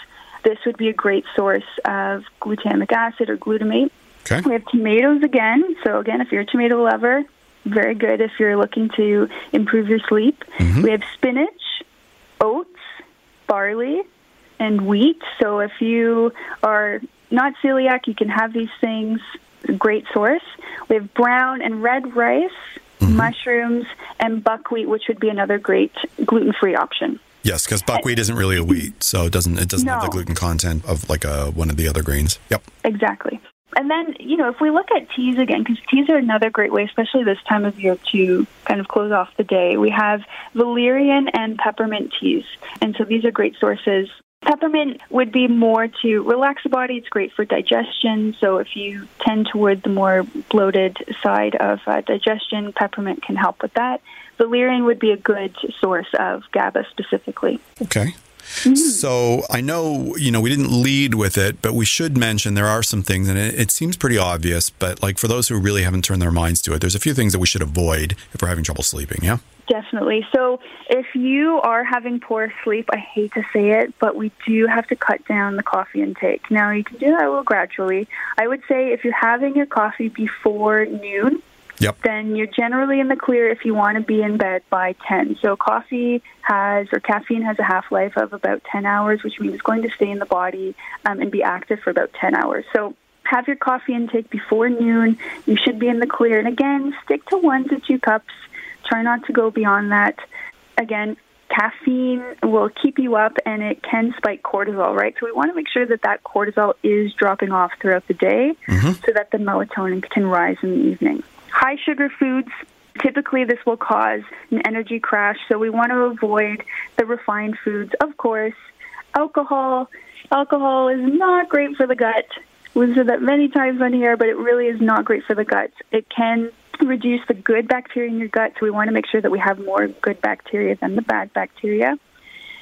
this would be a great source of glutamic acid or glutamate. Okay. We have tomatoes again. So again, if you're a tomato lover, very good if you're looking to improve your sleep. Mm-hmm. We have spinach, oats, barley, and wheat. So if you are not celiac, you can have these things. Great source. We have brown and red rice, mm-hmm. mushrooms, and buckwheat, which would be another great gluten-free option. Yes, because buckwheat isn't really a wheat, so it doesn't it doesn't have the gluten content of like a, one of the other grains. Yep. Exactly. And then, you know, if we look at teas again, because teas are another great way, especially this time of year, to kind of close off the day, we have valerian and peppermint teas. And so these are great sources. Peppermint would be more to relax the body. It's great for digestion. So if you tend toward the more bloated side of uh, digestion, peppermint can help with that. Valerian would be a good source of GABA specifically. Okay. Mm-hmm. So I know, you know, we didn't lead with it, but we should mention there are some things, and it, it seems pretty obvious, but like for those who really haven't turned their minds to it, there's a few things that we should avoid if we're having trouble sleeping, yeah? Definitely. So, if you are having poor sleep, I hate to say it, but we do have to cut down the coffee intake. Now, you can do that a little gradually. I would say if you're having your coffee before noon, Yep. then you're generally in the clear if you want to be in bed by 10. So, coffee has, or caffeine has a half life of about 10 hours, which means it's going to stay in the body um, and be active for about 10 hours. So, have your coffee intake before noon. You should be in the clear. And again, stick to one to two cups. Try not to go beyond that. Again, caffeine will keep you up and it can spike cortisol, right? So we want to make sure that that cortisol is dropping off throughout the day so that the melatonin can rise in the evening. High sugar foods, typically this will cause an energy crash, so we want to avoid the refined foods. Of course, alcohol. Alcohol is not great for the gut. We've said that many times on here, but it really is not great for the gut. It can reduce the good bacteria in your gut, so we want to make sure that we have more good bacteria than the bad bacteria.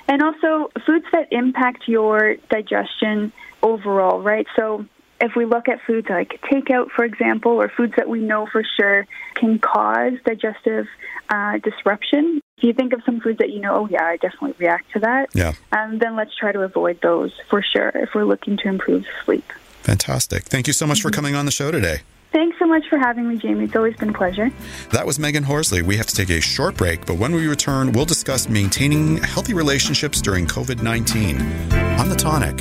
And also foods that impact your digestion overall, right? So if we look at foods like takeout, for example, or foods that we know for sure can cause digestive uh, disruption, if you think of some foods that you know, oh yeah, I definitely react to that, Yeah. um, then let's try to avoid those for sure if we're looking to improve sleep. Fantastic. Thank you so much for coming on the show today. Thanks so much for having me, Jamie. It's always been a pleasure. That was Megan Horsley. We have to take a short break, but when we return, we'll discuss maintaining healthy relationships during COVID 19 on the tonic.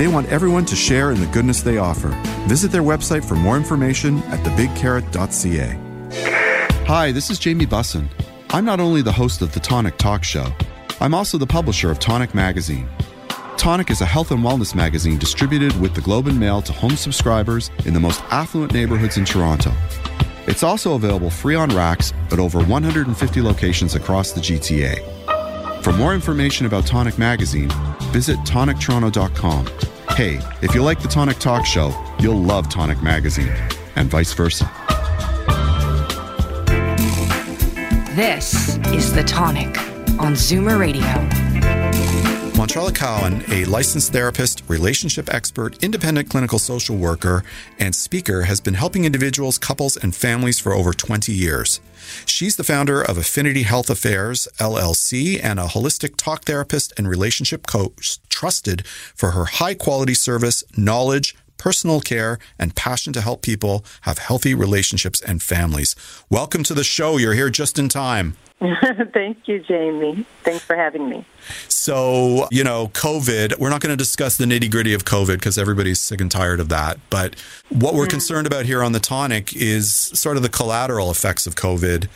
They want everyone to share in the goodness they offer. Visit their website for more information at thebigcarrot.ca. Hi, this is Jamie Bussin. I'm not only the host of the Tonic Talk Show, I'm also the publisher of Tonic Magazine. Tonic is a health and wellness magazine distributed with the Globe and Mail to home subscribers in the most affluent neighborhoods in Toronto. It's also available free on racks at over 150 locations across the GTA. For more information about Tonic Magazine, visit tonictoronto.com. Hey, if you like the Tonic Talk Show, you'll love Tonic Magazine, and vice versa. This is The Tonic on Zoomer Radio. Montrella Cowan, a licensed therapist, relationship expert, independent clinical social worker, and speaker, has been helping individuals, couples, and families for over 20 years. She's the founder of Affinity Health Affairs, LLC, and a holistic talk therapist and relationship coach trusted for her high quality service, knowledge, personal care, and passion to help people have healthy relationships and families. Welcome to the show. You're here just in time. Thank you, Jamie. Thanks for having me. So, you know, COVID, we're not going to discuss the nitty gritty of COVID because everybody's sick and tired of that. But what we're mm-hmm. concerned about here on the tonic is sort of the collateral effects of COVID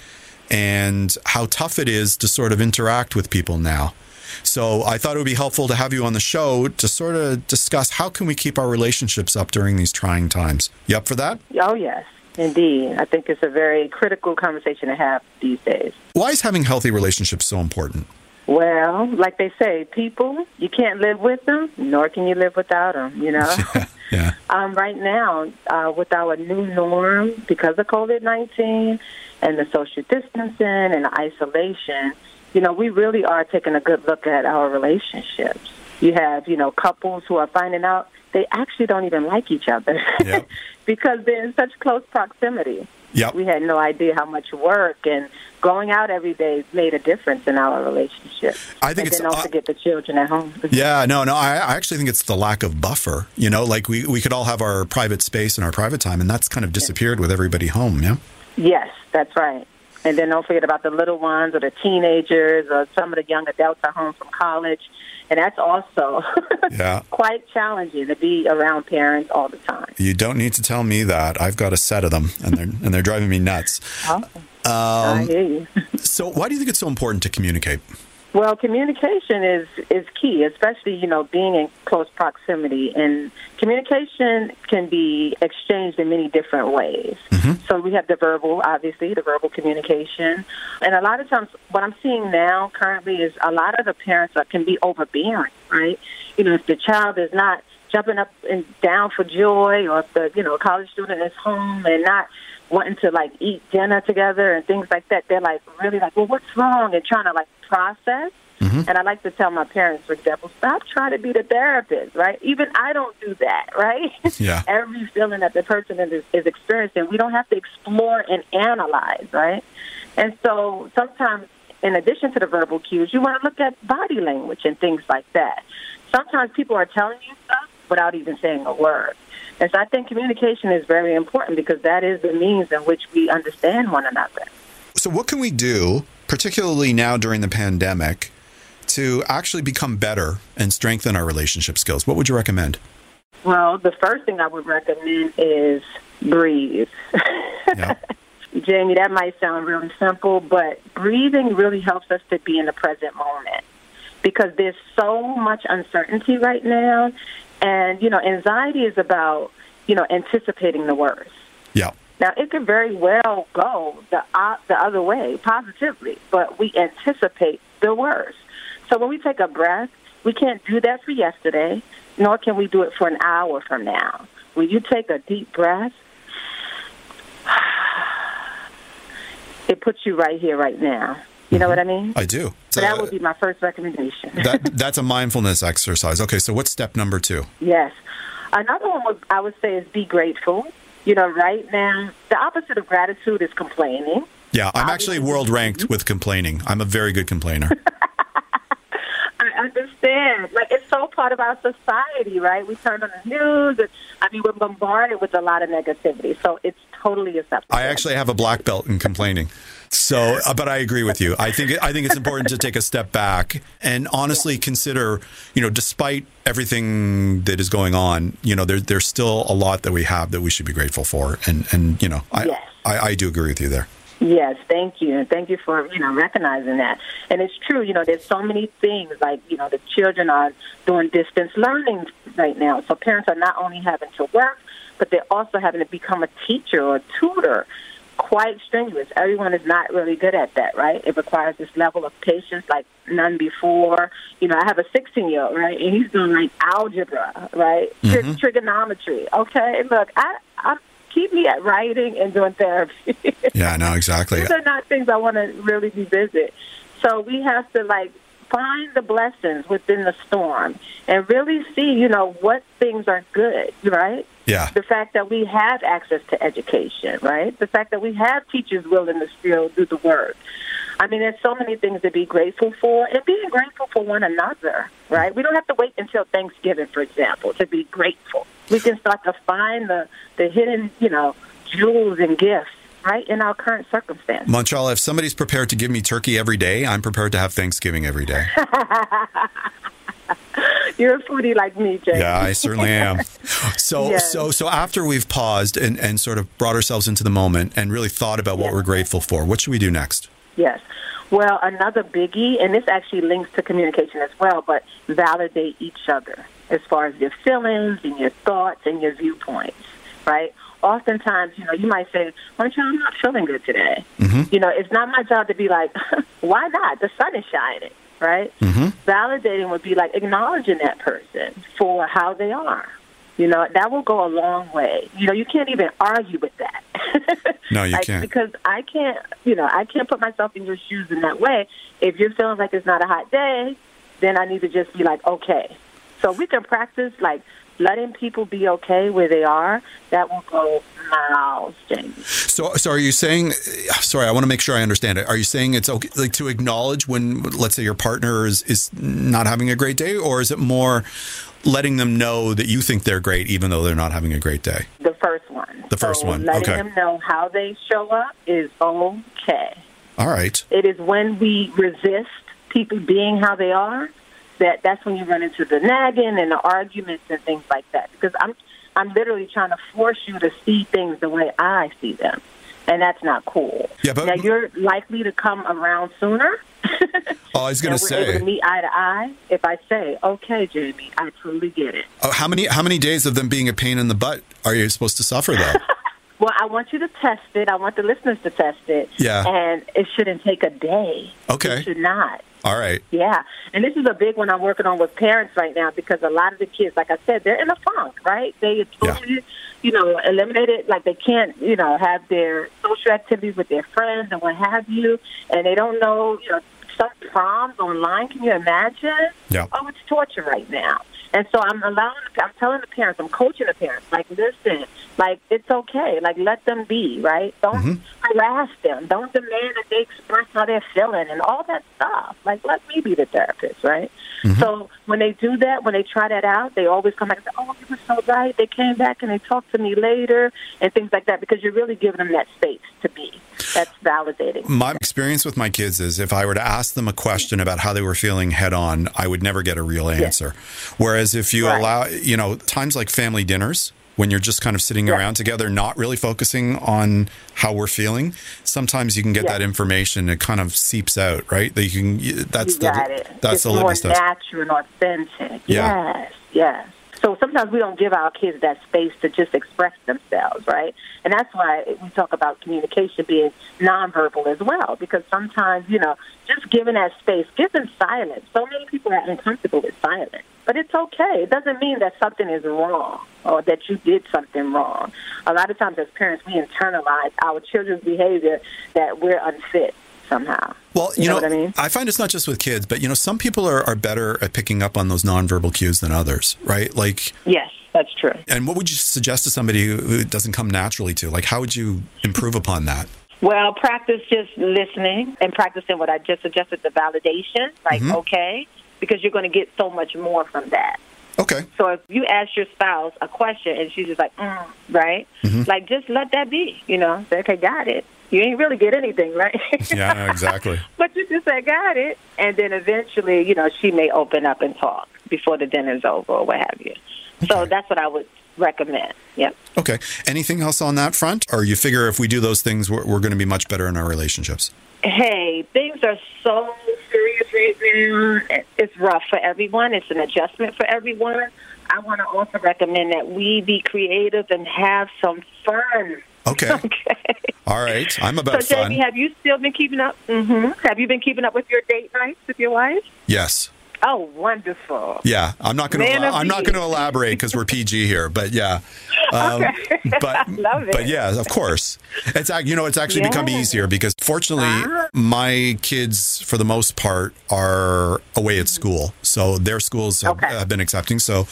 and how tough it is to sort of interact with people now. So I thought it would be helpful to have you on the show to sort of discuss how can we keep our relationships up during these trying times. You up for that? Oh, yes, indeed. I think it's a very critical conversation to have these days. Why is having healthy relationships so important? Well, like they say, people, you can't live with them, nor can you live without them, you know? Yeah. um, right now, uh, with our new norm, because of COVID 19 and the social distancing and the isolation, you know, we really are taking a good look at our relationships. You have, you know, couples who are finding out they actually don't even like each other Yep. because they're in such close proximity. Yep. We had no idea how much work and going out every day made a difference in our relationship. I think and it's- then don't uh, forget the children at home. Yeah, no, no. I, I actually think it's the lack of buffer. You know, like we, we could all have our private space and our private time, and that's kind of disappeared with everybody home. Yeah. Yes, that's right. And then don't forget about the little ones or the teenagers or some of the young adults are home from college. And that's also Yeah. quite challenging to be around parents all the time. You don't need to tell me that. I've got a set of them, and they're and they're driving me nuts. I Um, hear you. so, why do you think it's so important to communicate? Well, communication is is key, especially you know being in close proximity, and communication can be exchanged in many different ways. Mm-hmm. So we have the verbal, obviously, the verbal communication, and a lot of times what I'm seeing now currently is a lot of the parents are, can be overbearing, right? You know, if the child is not jumping up and down for joy, or if the you know college student is home and not wanting to like eat dinner together and things like that, they're like really like, well, what's wrong? And trying to like process. Mm-hmm. And I like to tell my parents, for example, stop trying to be the therapist, right? Even I don't do that, right? Yeah. Every feeling that the person is, is experiencing, we don't have to explore and analyze, right? And so sometimes, in addition to the verbal cues, you want to look at body language and things like that. Sometimes people are telling you stuff without even saying a word. And so I think communication is very important because that is the means in which we understand one another. So, what can we do, particularly now during the pandemic, to actually become better and strengthen our relationship skills? What would you recommend? Well, the first thing I would recommend is breathe. Yeah. Jamie, that might sound really simple, but breathing really helps us to be in the present moment because there's so much uncertainty right now. And, you know, anxiety is about, you know, anticipating the worst. Yeah. Now, it could very well go the, uh, the other way, positively, but we anticipate the worst. So when we take a breath, we can't do that for yesterday, nor can we do it for an hour from now. When you take a deep breath, it puts you right here, right now. You know what mm-hmm. I mean? I do. So that would be my first recommendation. that, that's a mindfulness exercise. Okay, so what's step number two? Yes. Another one would, I would say is be grateful. You know, right now, the opposite of gratitude is complaining. Yeah, I'm actually world ranked with complaining. I'm a very good complainer. I understand. Like, it's so part of our society, right? We turn on the news, and I mean, we're bombarded with a lot of negativity. So it's totally acceptable. I actually have a black belt in complaining. So, uh, but I agree with you. I think I think it's important to take a step back and honestly consider, you know, despite everything that is going on, you know, there, there's still a lot that we have that we should be grateful for, and and you know, I Yes. I, I do agree with you there. Yes, thank you, and thank you for you know recognizing that. And it's true, you know, there's so many things like you know the children are doing distance learning right now, so parents are not only having to work, but they're also having to become a teacher or a tutor. Quite strenuous. Everyone is not really good at that, right? It requires this level of patience like none before. You know, I have a 16 year old, right, and he's doing like algebra, right, Tri- Mhm. trigonometry. Okay, look, I, I keep me at writing and doing therapy. Yeah, no, exactly. These are not things I want to really revisit. So we have to like find the blessings within the storm and really see, you know, what things are good, right? Yeah. The fact that we have access to education, right? The fact that we have teachers willing to still do the work. I mean, there's so many things to be grateful for, and being grateful for one another, right? We don't have to wait until Thanksgiving, for example, to be grateful. We can start to find the the hidden, you know, jewels and gifts, right, in our current circumstance. Montrella, if somebody's prepared to give me turkey every day, I'm prepared to have Thanksgiving every day. You're a foodie like me, Jay. Yeah, I certainly am. So, Yes. so, so after we've paused and, and sort of brought ourselves into the moment and really thought about what we're grateful for, what should we do next? Yes. Well, another biggie, and this actually links to communication as well, but validate each other as far as your feelings and your thoughts and your viewpoints, right? Oftentimes, you know, you might say, Montrella, I'm not feeling good today. Mm-hmm. You know, it's not my job to be like, why not? The sun is shining, right? Mm-hmm. Validating would be like acknowledging that person for how they are. You know, that will go a long way. You know, you can't even argue with that. No, you like, can't. Because I can't, you know, I can't put myself in your shoes in that way. If you're feeling like it's not a hot day, then I need to just be like, okay. So we can practice like letting people be okay where they are, that will go miles, James. So, so are you saying? Sorry, I want to make sure I understand it. Are you saying it's okay, like to acknowledge when, let's say, your partner is is not having a great day, or is it more letting them know that you think they're great, even though they're not having a great day? The first one. The first So one. Letting Okay. them know how they show up is okay. All right. It is when we resist people being how they are that that's when you run into the nagging and the arguments and things like that. Because I'm I'm literally trying to force you to see things the way I see them, and that's not cool. Yeah, but- now you're likely to come around sooner. Oh, I was going to say, to meet eye to eye. If I say, "Okay, Jamie, I totally get it," oh, how many how many days of them being a pain in the butt are you supposed to suffer though? well, I want you to test it. I want the listeners to test it. Yeah. and it shouldn't take a day. Okay. it should not. All right. Yeah, and this is a big one I'm working on with parents right now because a lot of the kids, like I said, they're in a funk, right? They totally, you know, eliminated, like they can't, you know, have their social activities with their friends and what have you, and they don't know, you know, some proms online. Can you imagine? Yeah. Oh, it's torture right now. And so I'm allowing, I'm telling the parents, I'm coaching the parents, like, listen, like, it's okay. Like, let them be, right? Don't mm-hmm. harass them. Don't demand that they express how they're feeling and all that stuff. Like, let me be the therapist, right? Mm-hmm. So when they do that, when they try that out, they always come back and say, oh, you were so right. They came back and they talked to me later and things like that because you're really giving them that space to be. That's validating. My experience with my kids is if I were to ask them a question about how they were feeling head on, I would never get a real answer. Whereas if you Right. allow, you know, times like family dinners, when you're just kind of sitting around together, not really focusing on how we're feeling, sometimes you can get Yeah. that information. It kind of seeps out, right? That you can. That's you the it. that's it's the more natural and authentic. Yeah. Yes, yes. So sometimes we don't give our kids that space to just express themselves, right? And that's why we talk about communication being nonverbal as well, because sometimes, you know, just giving that space, give them silence. So many people are uncomfortable with silence. But it's okay. It doesn't mean that something is wrong or that you did something wrong. A lot of times as parents, we internalize our children's behavior that we're unfit somehow. Well, you, You know know, what I mean? I find it's not just with kids, but you know, some people are, are better at picking up on those nonverbal cues than others, right? Like, Yes, that's true. and what would you suggest to somebody who, doesn't come naturally to? Like, how would you improve upon that? Well, practice just listening and practicing what I just suggested the validation, like, Mhm. okay, because you're going to get so much more from that. Okay. So if you ask your spouse a question and she's just like, mm, right? Mhm. Like, just let that be, you know? Say, okay, got it. You ain't really get anything, right? Yeah, exactly. but you just say, got it. And then eventually, you know, she may open up and talk before the dinner's over or what have you. So that's what I would recommend. Yep. Okay. Anything else on that front? Or you figure if we do those things, we're, we're going to be much better in our relationships? hey, things are so right now. It's rough for everyone. It's an adjustment for everyone. I want to also recommend that we be creative and have some fun. Okay. okay. All right. I'm about so, fun. Jamie, have you still been keeping up? hmm Have you been keeping up with your date nights with your wife? yes. Oh, wonderful. Yeah. I'm not going to. I'm not going to elaborate because we're PG here. But yeah. Um, Okay. But but yeah, of course. It's you know it's actually become easier because fortunately Ah. my kids for the most part are away at school, so their schools have, Okay. have been accepting. So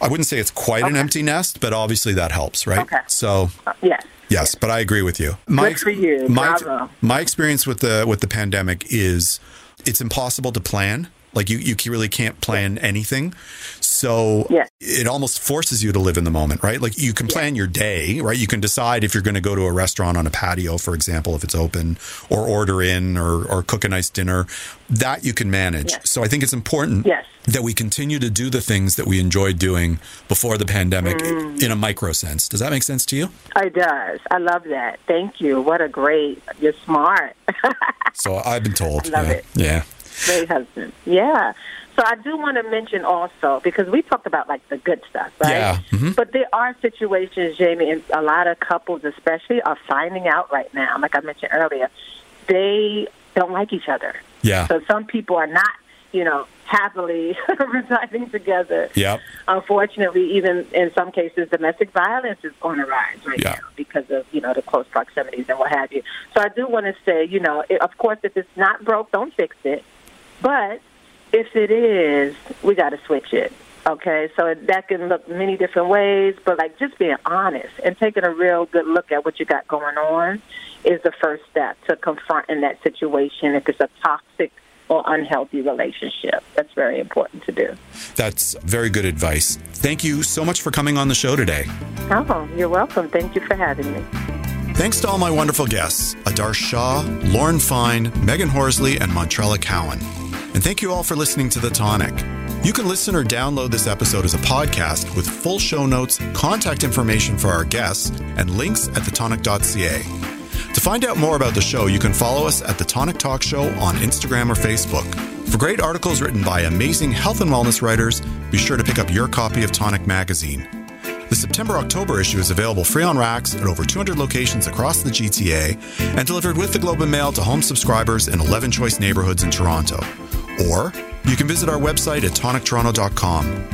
I wouldn't say it's quite an empty nest, but obviously that helps, right? Okay. So Yes. Yes, but I agree with you. Good for you. My, Bravo. my experience with the with the pandemic is it's impossible to plan. Like you, you really can't plan anything. So Yes. it almost forces you to live in the moment, right? Like you can plan your day, right? You can decide if you're going to go to a restaurant on a patio, for example, if it's open, or order in or, or cook a nice dinner. That you can manage. Yes. So I think it's important Yes. that we continue to do the things that we enjoyed doing before the pandemic Mm. in a micro sense. Does that make sense to you? It does. I love that. Thank you. What a great. You're smart. So I've been told. I love yeah. it. Yeah. Great husband. Yeah. So I do want to mention also because we talked about like the good stuff, right? Yeah. Mhm. But there are situations, Jamie, and a lot of couples, especially, are finding out right now. Like I mentioned earlier, they don't like each other. Yeah. So some people are not, you know, happily residing together. Yep. Unfortunately, even in some cases, domestic violence is on the rise right now because of you know the close proximities and what have you. So I do want to say, you know, i of course, if it's not broke, don't fix it. But if it is, we got to switch it. Okay, so that can look many different ways, but like just being honest and taking a real good look at what you got going on is the first step to confronting that situation if it's a toxic or unhealthy relationship. That's very important to do. That's very good advice. Thank you so much for coming on the show today. Oh, you're welcome. Thank you for having me. Thanks to all my wonderful guests, Adarsh Shah, Lorne Fine, Megan Horsley, and Montrella Cowan. And thank you all for listening to The Tonic. You can listen or download this episode as a podcast with full show notes, contact information for our guests, and links at thetonic.ca. To find out more about the show, you can follow us at The Tonic Talk Show on Instagram or Facebook. For great articles written by amazing health and wellness writers, be sure to pick up your copy of Tonic Magazine. The September October issue is available free on racks at over 200 locations across the GTA and delivered with the Globe and Mail to home subscribers in 11 choice neighborhoods in Toronto. Or you can visit our website at tonictoronto.com.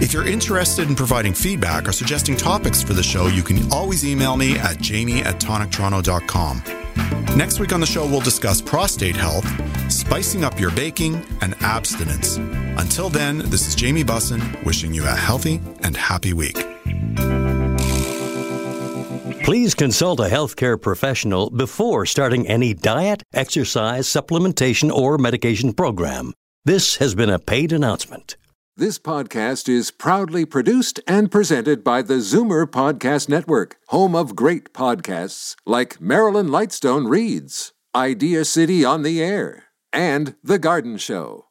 If you're interested in providing feedback or suggesting topics for the show, you can always email me at jamie at tonictoronto.com. Next week on the show, we'll discuss prostate health, spicing up your baking, and abstinence. Until then, this is Jamie Bussin wishing you a healthy and happy week. Please consult a healthcare professional before starting any diet, exercise, supplementation, or medication program. This has been a paid announcement. This podcast is proudly produced and presented by the Zoomer Podcast Network, home of great podcasts like Marilyn Lightstone Reads, Idea City on the Air, and The Garden Show.